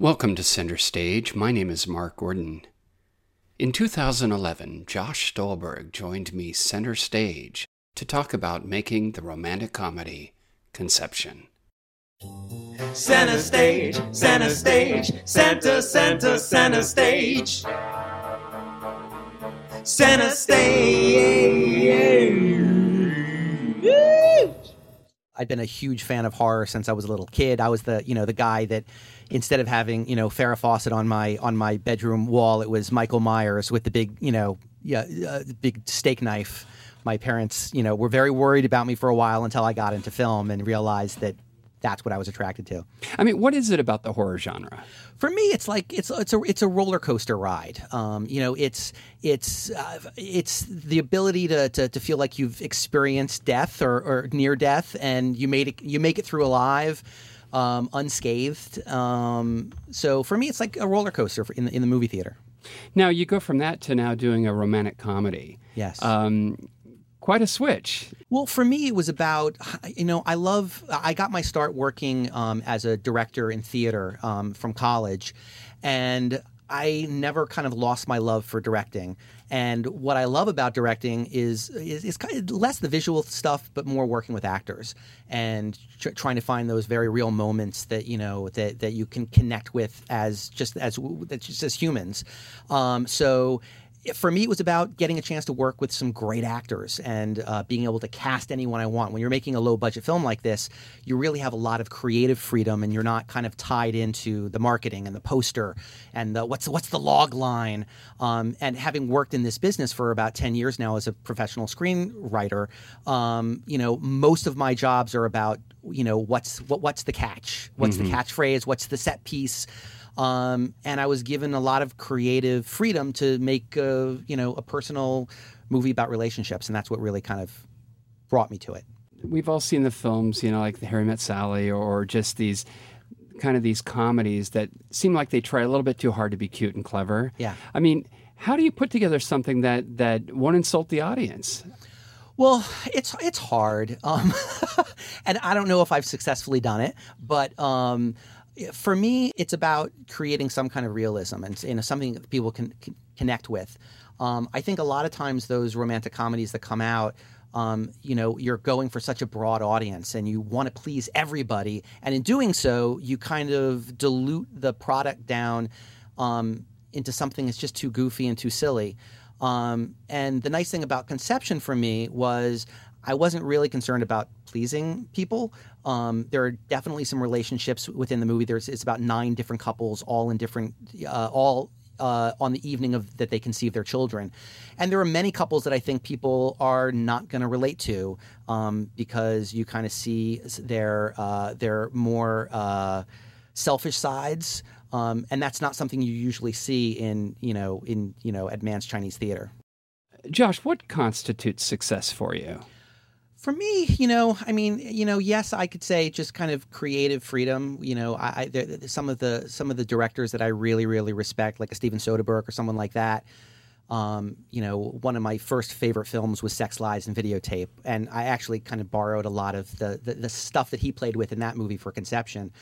Welcome to Center Stage. My name is Mark Gordon. In 2011, Josh Stolberg joined me center stage to talk about making the romantic comedy Conception. Center stage, center stage, center, center, center stage. Center stage. I've been a huge fan of horror since I was a little kid. I was the, you know, the guy that instead of having, you know, Farrah Fawcett on my on my bedroom wall, it was Michael Myers with the big, you know, yeah, uh, big steak knife. My parents, you know, were very worried about me for a while until I got into film and realized that that's what I was attracted to. I mean, what is it about the horror genre? For me, it's like it's it's a it's a roller coaster ride. Um, you know, it's it's uh, it's the ability to, to, to feel like you've experienced death or, or near death, and you made it you make it through alive. Um, unscathed. Um, so for me, it's like a roller coaster in the, in the movie theater. Now you go from that to now doing a romantic comedy. Yes. Um, quite a switch. Well, for me, it was about, you know, I love, I got my start working um, as a director in theater um, from college. And I never kind of lost my love for directing. And what I love about directing is is, is kind of less the visual stuff, but more working with actors and tr- trying to find those very real moments that you know that, that you can connect with as just as just as humans. Um, so for me, it was about getting a chance to work with some great actors and uh, being able to cast anyone I want. When you're making a low budget film like this, you really have a lot of creative freedom, and you're not kind of tied into the marketing and the poster and the, what's what's the log line. Um, and having worked in this business for about ten years now as a professional screenwriter, um, you know, most of my jobs are about you know what's what, what's the catch, what's mm-hmm. the catchphrase, what's the set piece. Um, and I was given a lot of creative freedom to make, a, you know, a personal movie about relationships, and that's what really kind of brought me to it. We've all seen the films, you know, like the Harry Met Sally, or just these kind of these comedies that seem like they try a little bit too hard to be cute and clever. Yeah. I mean, how do you put together something that that won't insult the audience? Well, it's it's hard, um, and I don't know if I've successfully done it, but um, for me, it's about creating some kind of realism and you know, something that people can, can connect with. Um, I think a lot of times those romantic comedies that come out, um, you know, you're going for such a broad audience and you want to please everybody. And in doing so, you kind of dilute the product down um, into something that's just too goofy and too silly. Um, and the nice thing about Conception for me was I wasn't really concerned about pleasing people. Um, there are definitely some relationships within the movie. There's it's about nine different couples, all in different, uh, all uh, on the evening of that they conceive their children, and there are many couples that I think people are not going to relate to um, because you kind of see their uh, their more uh, selfish sides, um, and that's not something you usually see in you know in you know Mann's Chinese Theater. Josh, what constitutes success for you? For me, you know, I mean, you know, yes, I could say just kind of creative freedom. You know, I, I there, some of the some of the directors that I really really respect, like a Steven Soderbergh or someone like that. Um, you know, one of my first favorite films was Sex, Lies, and Videotape, and I actually kind of borrowed a lot of the, the, the stuff that he played with in that movie for Conception.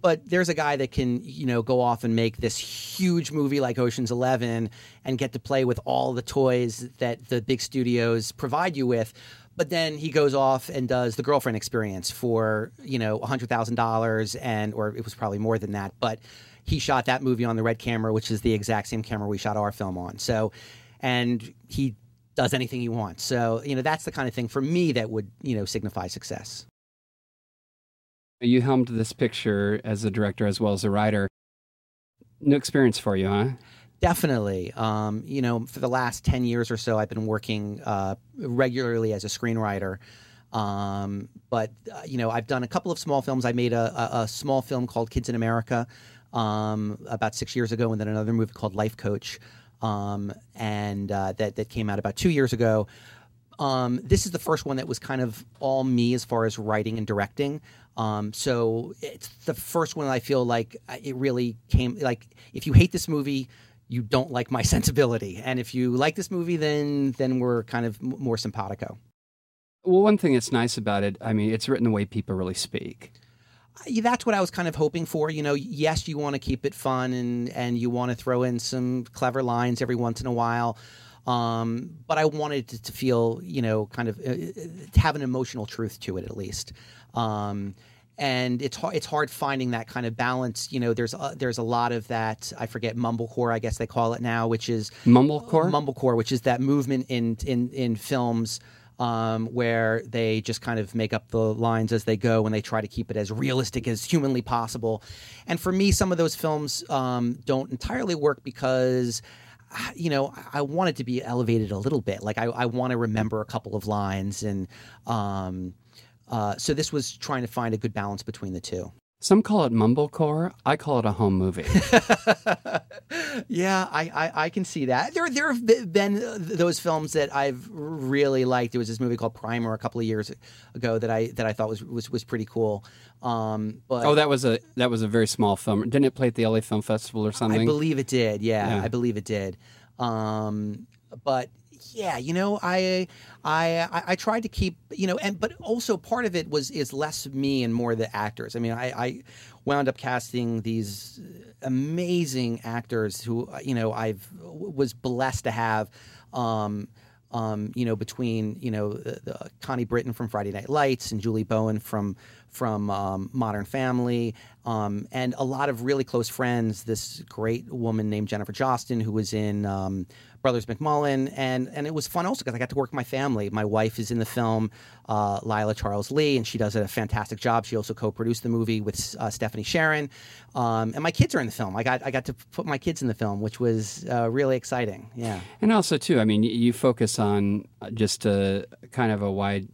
But there's a guy that can, you know, go off and make this huge movie like Ocean's Eleven and get to play with all the toys that the big studios provide you with but then he goes off and does the girlfriend experience for you know hundred thousand dollars, and or it was probably more than that. But he shot that movie on the red camera, which is the exact same camera we shot our film on. So, and he does anything he wants. So you know that's the kind of thing for me that would you know signify success. You helmed this picture as a director as well as a writer. New experience for you, huh? Definitely. Um, you know, for the last 10 years or so, I've been working uh, regularly as a screenwriter. Um, but, uh, you know, I've done a couple of small films. I made a, a, a small film called Kids in America um, about six years ago, and then another movie called Life Coach, um, and uh, that, that came out about two years ago. Um, this is the first one that was kind of all me as far as writing and directing. Um, so it's the first one I feel like uh, it really came like if you hate this movie, you don't like my sensibility. And if you like this movie, then then we're kind of more simpatico. Well, one thing that's nice about it, I mean, it's written the way people really speak. that's what I was kind of hoping for. You know, yes, you want to keep it fun and and you want to throw in some clever lines every once in a while. Um, but I wanted it to feel, you know, kind of uh, to have an emotional truth to it at least. Um, and it's hard, it's hard finding that kind of balance. You know, there's a, there's a lot of that. I forget mumblecore, I guess they call it now, which is Mumblecore? Mumblecore, which is that movement in in in films um, where they just kind of make up the lines as they go and they try to keep it as realistic as humanly possible. And for me, some of those films um, don't entirely work because. You know, I want it to be elevated a little bit. Like I, I want to remember a couple of lines, and um, uh, so this was trying to find a good balance between the two. Some call it mumblecore. I call it a home movie. yeah, I, I, I, can see that. There there have been those films that I've really liked. There was this movie called Primer a couple of years ago that I that I thought was was, was pretty cool. Um, but oh, that was a that was a very small film. Didn't it play at the LA Film Festival or something? I believe it did. Yeah, yeah. I believe it did. Um, but yeah, you know, I, I, I tried to keep, you know, and but also part of it was is less me and more the actors. I mean, I, I wound up casting these amazing actors who, you know, I've was blessed to have. Um, um, you know, between you know the, the Connie Britton from Friday Night Lights and Julie Bowen from from um, Modern Family, um, and a lot of really close friends. This great woman named Jennifer Jostyn, who was in um, Brothers McMullen, and and it was fun also because I got to work with my family. My wife is in the film, uh, Lila Charles Lee, and she does a fantastic job. She also co-produced the movie with uh, Stephanie Sharon, um, and my kids are in the film. I got I got to put my kids in the film, which was uh, really exciting. Yeah, and also too, I mean, you focus on just a kind of a wide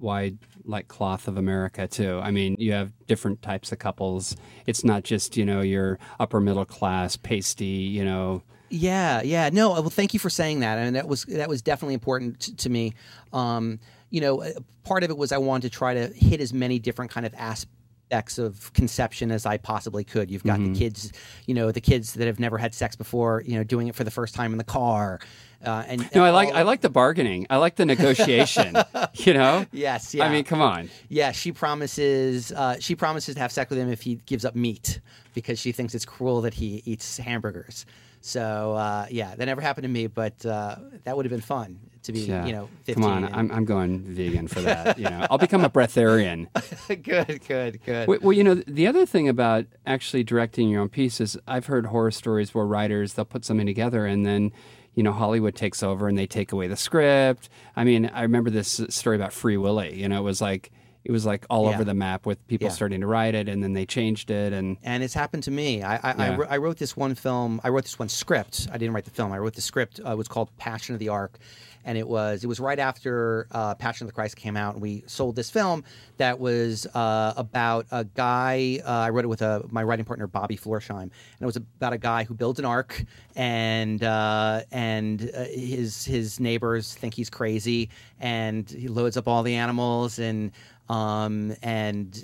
wide like cloth of America too. I mean, you have different types of couples. It's not just you know your upper middle class pasty, you know yeah, yeah. No, well, thank you for saying that, and that was that was definitely important to, to me. Um, you know, uh, part of it was I wanted to try to hit as many different kind of aspects of conception as I possibly could. You've got mm-hmm. the kids, you know, the kids that have never had sex before, you know, doing it for the first time in the car. Uh, and, no, and I like I like the bargaining. I like the negotiation. you know. Yes. Yeah. I mean, come on. Yeah, she promises. Uh, she promises to have sex with him if he gives up meat because she thinks it's cruel that he eats hamburgers. So uh, yeah, that never happened to me, but uh, that would have been fun to be, yeah. you know, 15 Come on, and... I'm, I'm going vegan for that. you know, I'll become a breatharian. good, good, good. Well, well, you know, the other thing about actually directing your own piece is I've heard horror stories where writers they'll put something together and then you know, Hollywood takes over and they take away the script. I mean, I remember this story about Free Willy. You know, it was like it was like all yeah. over the map with people yeah. starting to write it and then they changed it and and it's happened to me I I, yeah. I, I, wrote this one film I wrote this one script I didn't write the film I wrote the script uh, it was called Passion of the Ark and it was it was right after uh, Passion of the Christ came out and we sold this film that was uh, about a guy uh, I wrote it with a, my writing partner Bobby Florsheim and it was about a guy who builds an ark and uh, and uh, his his neighbors think he's crazy and he loads up all the animals and um, and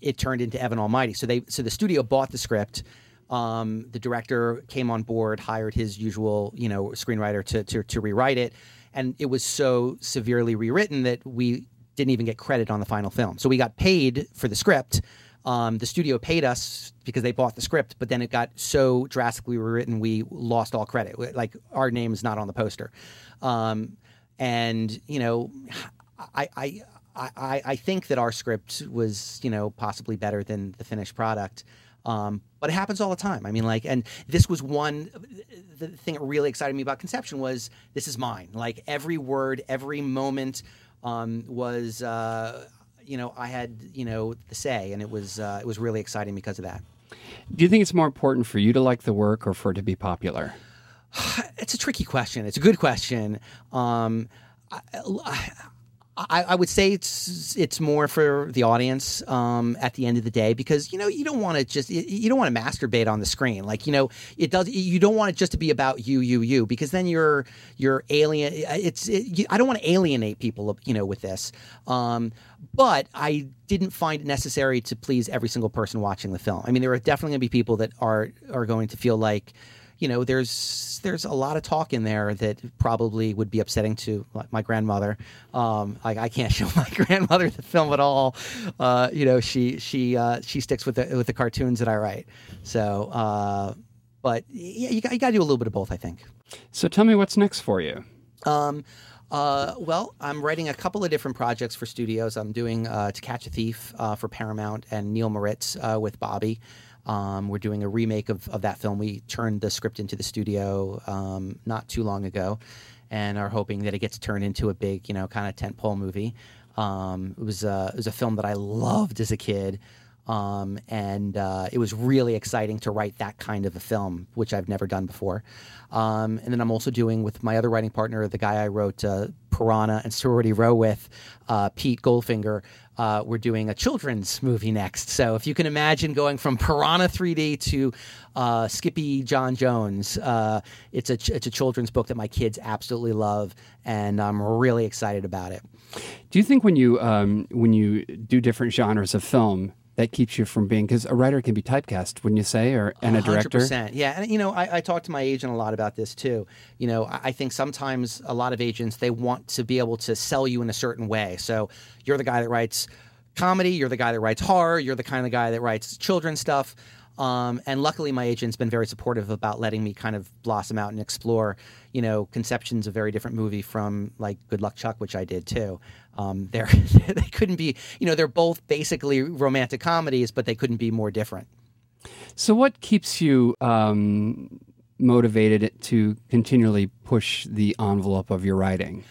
it turned into Evan Almighty. So they so the studio bought the script. Um, the director came on board, hired his usual you know screenwriter to, to to rewrite it, and it was so severely rewritten that we didn't even get credit on the final film. So we got paid for the script. Um, the studio paid us because they bought the script, but then it got so drastically rewritten we lost all credit. Like our name is not on the poster, um, and you know, I, I I, I think that our script was, you know, possibly better than the finished product. Um, but it happens all the time. I mean, like, and this was one. The thing that really excited me about Conception was this is mine. Like every word, every moment um, was, uh, you know, I had, you know, the say, and it was, uh, it was really exciting because of that. Do you think it's more important for you to like the work or for it to be popular? It's a tricky question. It's a good question. Um, I, I, I, I, would say it's it's more for the audience um, at the end of the day because you know you don't want to just you don't want to masturbate on the screen. Like you know it does you don't want it just to be about you you you because then you're you're alien it's it, I don't want to alienate people you know with this. Um, but I didn't find it necessary to please every single person watching the film. I mean there are definitely going to be people that are are going to feel like you know, there's there's a lot of talk in there that probably would be upsetting to my grandmother. Um, like I can't show my grandmother the film at all. Uh, you know, she she uh, she sticks with the with the cartoons that I write. So, uh, but yeah, you got, you got to do a little bit of both, I think. So tell me what's next for you. Um, uh, well, I'm writing a couple of different projects for studios. I'm doing uh, To Catch a Thief uh, for Paramount and Neal Moritz uh, with Bobby. Um, we're doing a remake of, of that film. We turned the script into the studio um, not too long ago and are hoping that it gets turned into a big, you know, kind of tentpole movie. Um, it, was, uh, it was a film that I loved as a kid. Um, and uh, it was really exciting to write that kind of a film, which I've never done before. Um, and then I'm also doing with my other writing partner, the guy I wrote uh, Piranha and Sorority Row with, uh, Pete Goldfinger. Uh, we're doing a children's movie next. So if you can imagine going from Piranha 3D to uh, Skippyjon Jones, uh, it's a it's a children's book that my kids absolutely love, and I'm really excited about it. Do you think when you um, when you do different genres of film, that keeps you from being because a writer can be typecast, wouldn't you say, or and a director? 100%. Yeah, and you know, I, I talk to my agent a lot about this too. You know, I, I think sometimes a lot of agents they want to be able to sell you in a certain way. So you're the guy that writes comedy, you're the guy that writes horror, you're the kind of guy that writes children's stuff. Um, and luckily, my agent's been very supportive about letting me kind of blossom out and explore, you know, conceptions of very different movie from like Good Luck Chuck, which I did too. Um, they're they couldn't be, you know, they're both basically romantic comedies, but they couldn't be more different. So, what keeps you um, motivated to continually push the envelope of your writing?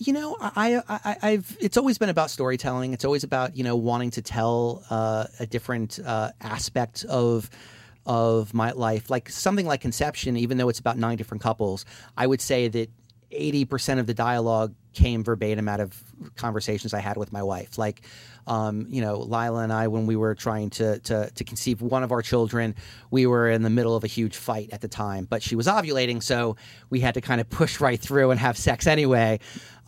You know, I, I, have It's always been about storytelling. It's always about you know wanting to tell uh, a different uh, aspect of of my life, like something like Conception. Even though it's about nine different couples, I would say that eighty percent of the dialogue came verbatim out of conversations I had with my wife. Like, um, you know, Lila and I, when we were trying to, to, to conceive one of our children, we were in the middle of a huge fight at the time, but she was ovulating, so we had to kind of push right through and have sex anyway.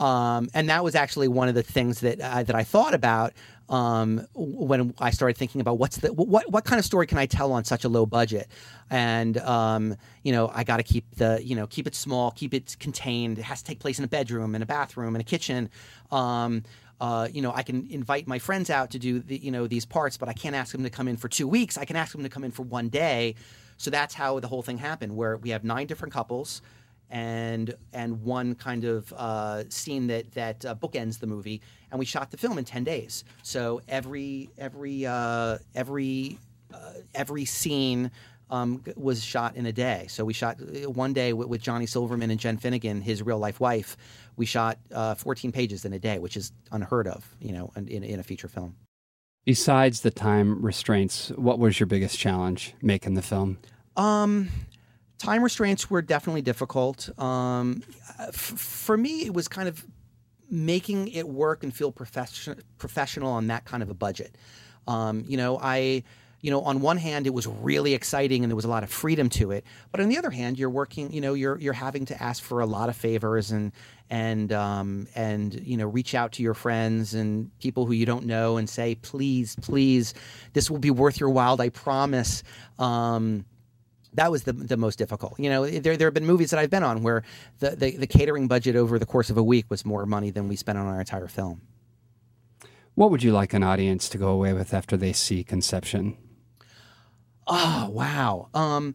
Um, and that was actually one of the things that uh, that I thought about um, when I started thinking about what's the what what kind of story can I tell on such a low budget, and um, you know I got to keep the you know keep it small, keep it contained. It has to take place in a bedroom, in a bathroom, in a kitchen. Um, uh, you know, I can invite my friends out to do the, you know these parts, but I can't ask them to come in for two weeks. I can ask them to come in for one day. So that's how the whole thing happened, where we have nine different couples and and one kind of uh, scene that that uh, bookends the movie. And we shot the film in ten days. So every every uh, every uh, every scene. Um, was shot in a day. So we shot uh, one day with, with, Johnny Silverman and Jen Finnigan, his real life wife. We shot uh, 14 pages in a day, which is unheard of, you know, in, in a feature film. Besides the time restraints, what was your biggest challenge making the film? Um, time restraints were definitely difficult. Um, f- for me, it was kind of making it work and feel profession- professional on that kind of a budget. Um, you know, I you know, on one hand, it was really exciting and there was a lot of freedom to it. But on the other hand, you're working, you know, you're you're having to ask for a lot of favors and and um, and you know, reach out to your friends and people who you don't know and say, please, please, this will be worth your while. I promise. Um, that was the the most difficult. You know, there there have been movies that I've been on where the, the, the catering budget over the course of a week was more money than we spent on our entire film. What would you like an audience to go away with after they see Conception? Oh wow. Um,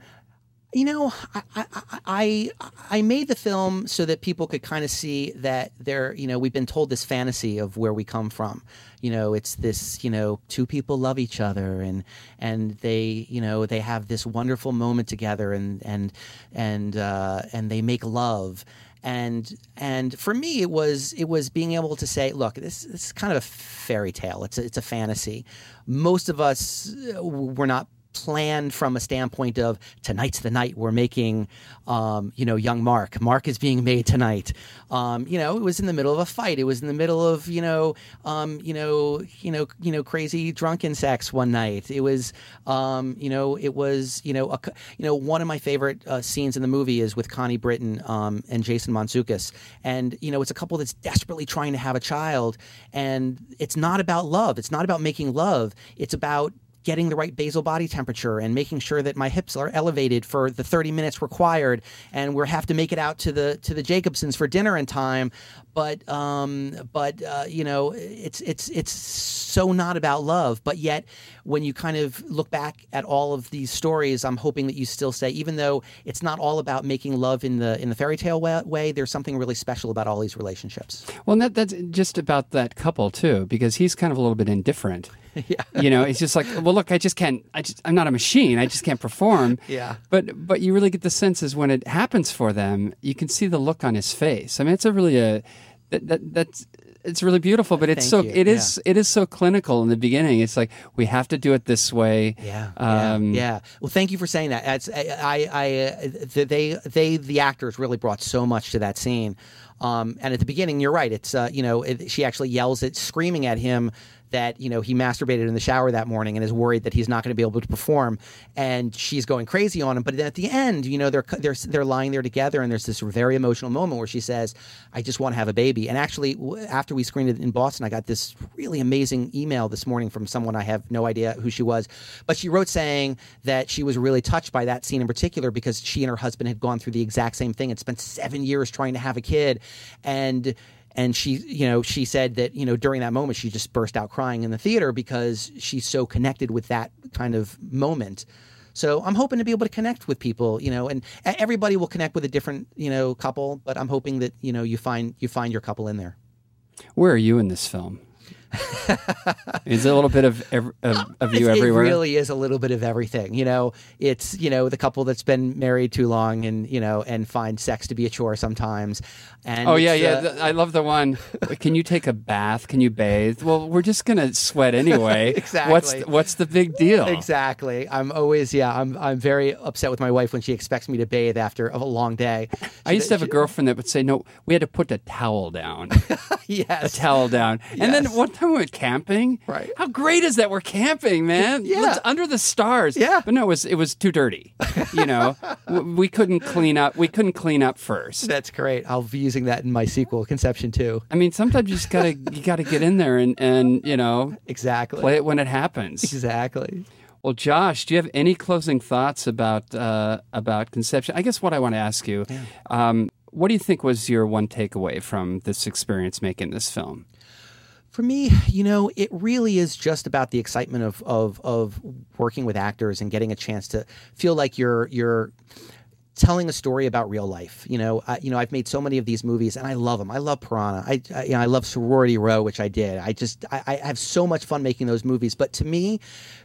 you know, I, I, I I made the film so that people could kind of see that there, you know, we've been told this fantasy of where we come from. You know, it's this, you know, two people love each other and and they, you know, they have this wonderful moment together and and and uh, and they make love. And and for me it was it was being able to say look this, this is kind of a fairy tale. It's a, it's a fantasy. Most of us uh, were not planned from a standpoint of tonight's the night we're making, um, you know, young Mark. Mark is being made tonight. Um, you know, it was in the middle of a fight. It was in the middle of you know, um, you know, you know, you know, crazy drunken sex one night. It was, um, you know, it was, you know, a, you know, one of my favorite uh, scenes in the movie is with Connie Britton um, and Jason Mantzoukas, and you know, it's a couple that's desperately trying to have a child, and it's not about love. It's not about making love. It's about getting the right basal body temperature and making sure that my hips are elevated for the 30 minutes required, and we have to make it out to the to the Jacobsons for dinner in time. But um, but uh, you know, it's it's it's so not about love. But yet, when you kind of look back at all of these stories, I'm hoping that you still say, even though it's not all about making love in the in the fairy tale way, way there's something really special about all these relationships. Well, that, that's just about that couple too, because he's kind of a little bit indifferent. yeah. You know, it's just like, well, look, I just can't. I just, I'm not a machine. I just can't perform. Yeah. But but you really get the sense is when it happens for them, you can see the look on his face. I mean, it's a really a that, that that's it's really beautiful, but it's Thank so you. it is it is so clinical in the beginning. It's like we have to do it this way. Yeah, Um, yeah, yeah. Well, thank you for saying that. I, I, I, uh, they, they, the actors really brought so much to that scene. Um, and at the beginning, you're right. It's, uh, you know, it, she actually yells it, screaming at him that you know he masturbated in the shower that morning and is worried that he's not going to be able to perform, and she's going crazy on him. But at the end, you know, they're they're they're lying there together, and there's this very emotional moment where she says, "I just want to have a baby." And actually, after we screened it in Boston, I got this really amazing email this morning from someone I have no idea who she was, but she wrote saying that she was really touched by that scene in particular because she and her husband had gone through the exact same thing and spent seven years trying to have a kid, and and she you know she said that you know during that moment she just burst out crying in the theater because she's so connected with that kind of moment so i'm hoping to be able to connect with people you know and everybody will connect with a different you know couple but i'm hoping that you know you find you find your couple in there Where are you in this film? is a little bit of ev- of, of you everywhere? It really is a little bit of everything. You know, it's you know the couple that's been married too long and you know and find sex to be a chore sometimes. And Oh yeah, yeah. uh, I love the one. Can you take a bath? Can you bathe? Well, we're just gonna sweat anyway. Exactly. What's the, what's the big deal? Exactly. I'm always yeah. I'm I'm very upset with my wife when she expects me to bathe after a long day. I used to have a girlfriend that would say, "No, we had to put a towel down, yes, a yes. towel down." And then Yes. Time we went camping. Right. How great is that? We're camping, man. Yeah. It's under the stars. Yeah. But no, it was it was too dirty. You know, we couldn't clean up. We couldn't clean up first. That's great. I'll be using that in my sequel, Conception too. I mean, sometimes you just gotta you gotta get in there and and you know Exactly. play it when it happens. Exactly. Well, Josh, do you have any closing thoughts about uh, about conception? I guess what I want to ask you, um, what do you think was your one takeaway from this experience making this film? For me, you know, it really is just about the excitement of of of working with actors and getting a chance to feel like you're you're telling a story about real life. You know, I, you know, I've made so many of these movies, and I love them. I love Piranha. I, I you know, I love Sorority Row, which I did. I just I, I have so much fun making those movies. But to me,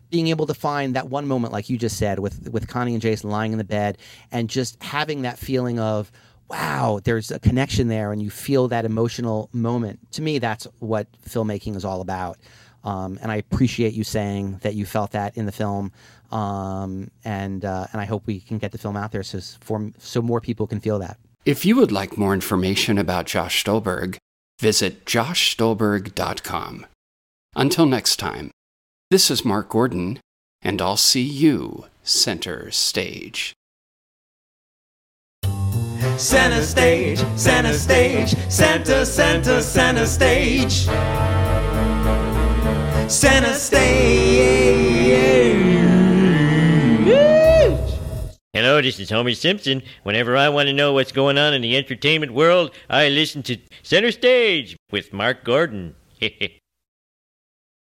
being able to find that one moment, like you just said, with with Connie and Jason lying in the bed, and just having that feeling of wow, there's a connection there, and you feel that emotional moment. To me, that's what filmmaking is all about. Um, and I appreciate you saying that you felt that in the film, um, and uh, and I hope we can get the film out there so for, so more people can feel that. If you would like more information about Josh Stolberg, visit joshstolberg.com. Until next time, this is Mark Gordon, and I'll see you center stage. Center stage, center stage, center, center, center stage. Center stage. Hello, this is Homer Simpson. Whenever I want to know what's going on in the entertainment world, I listen to Center Stage with Mark Gordon.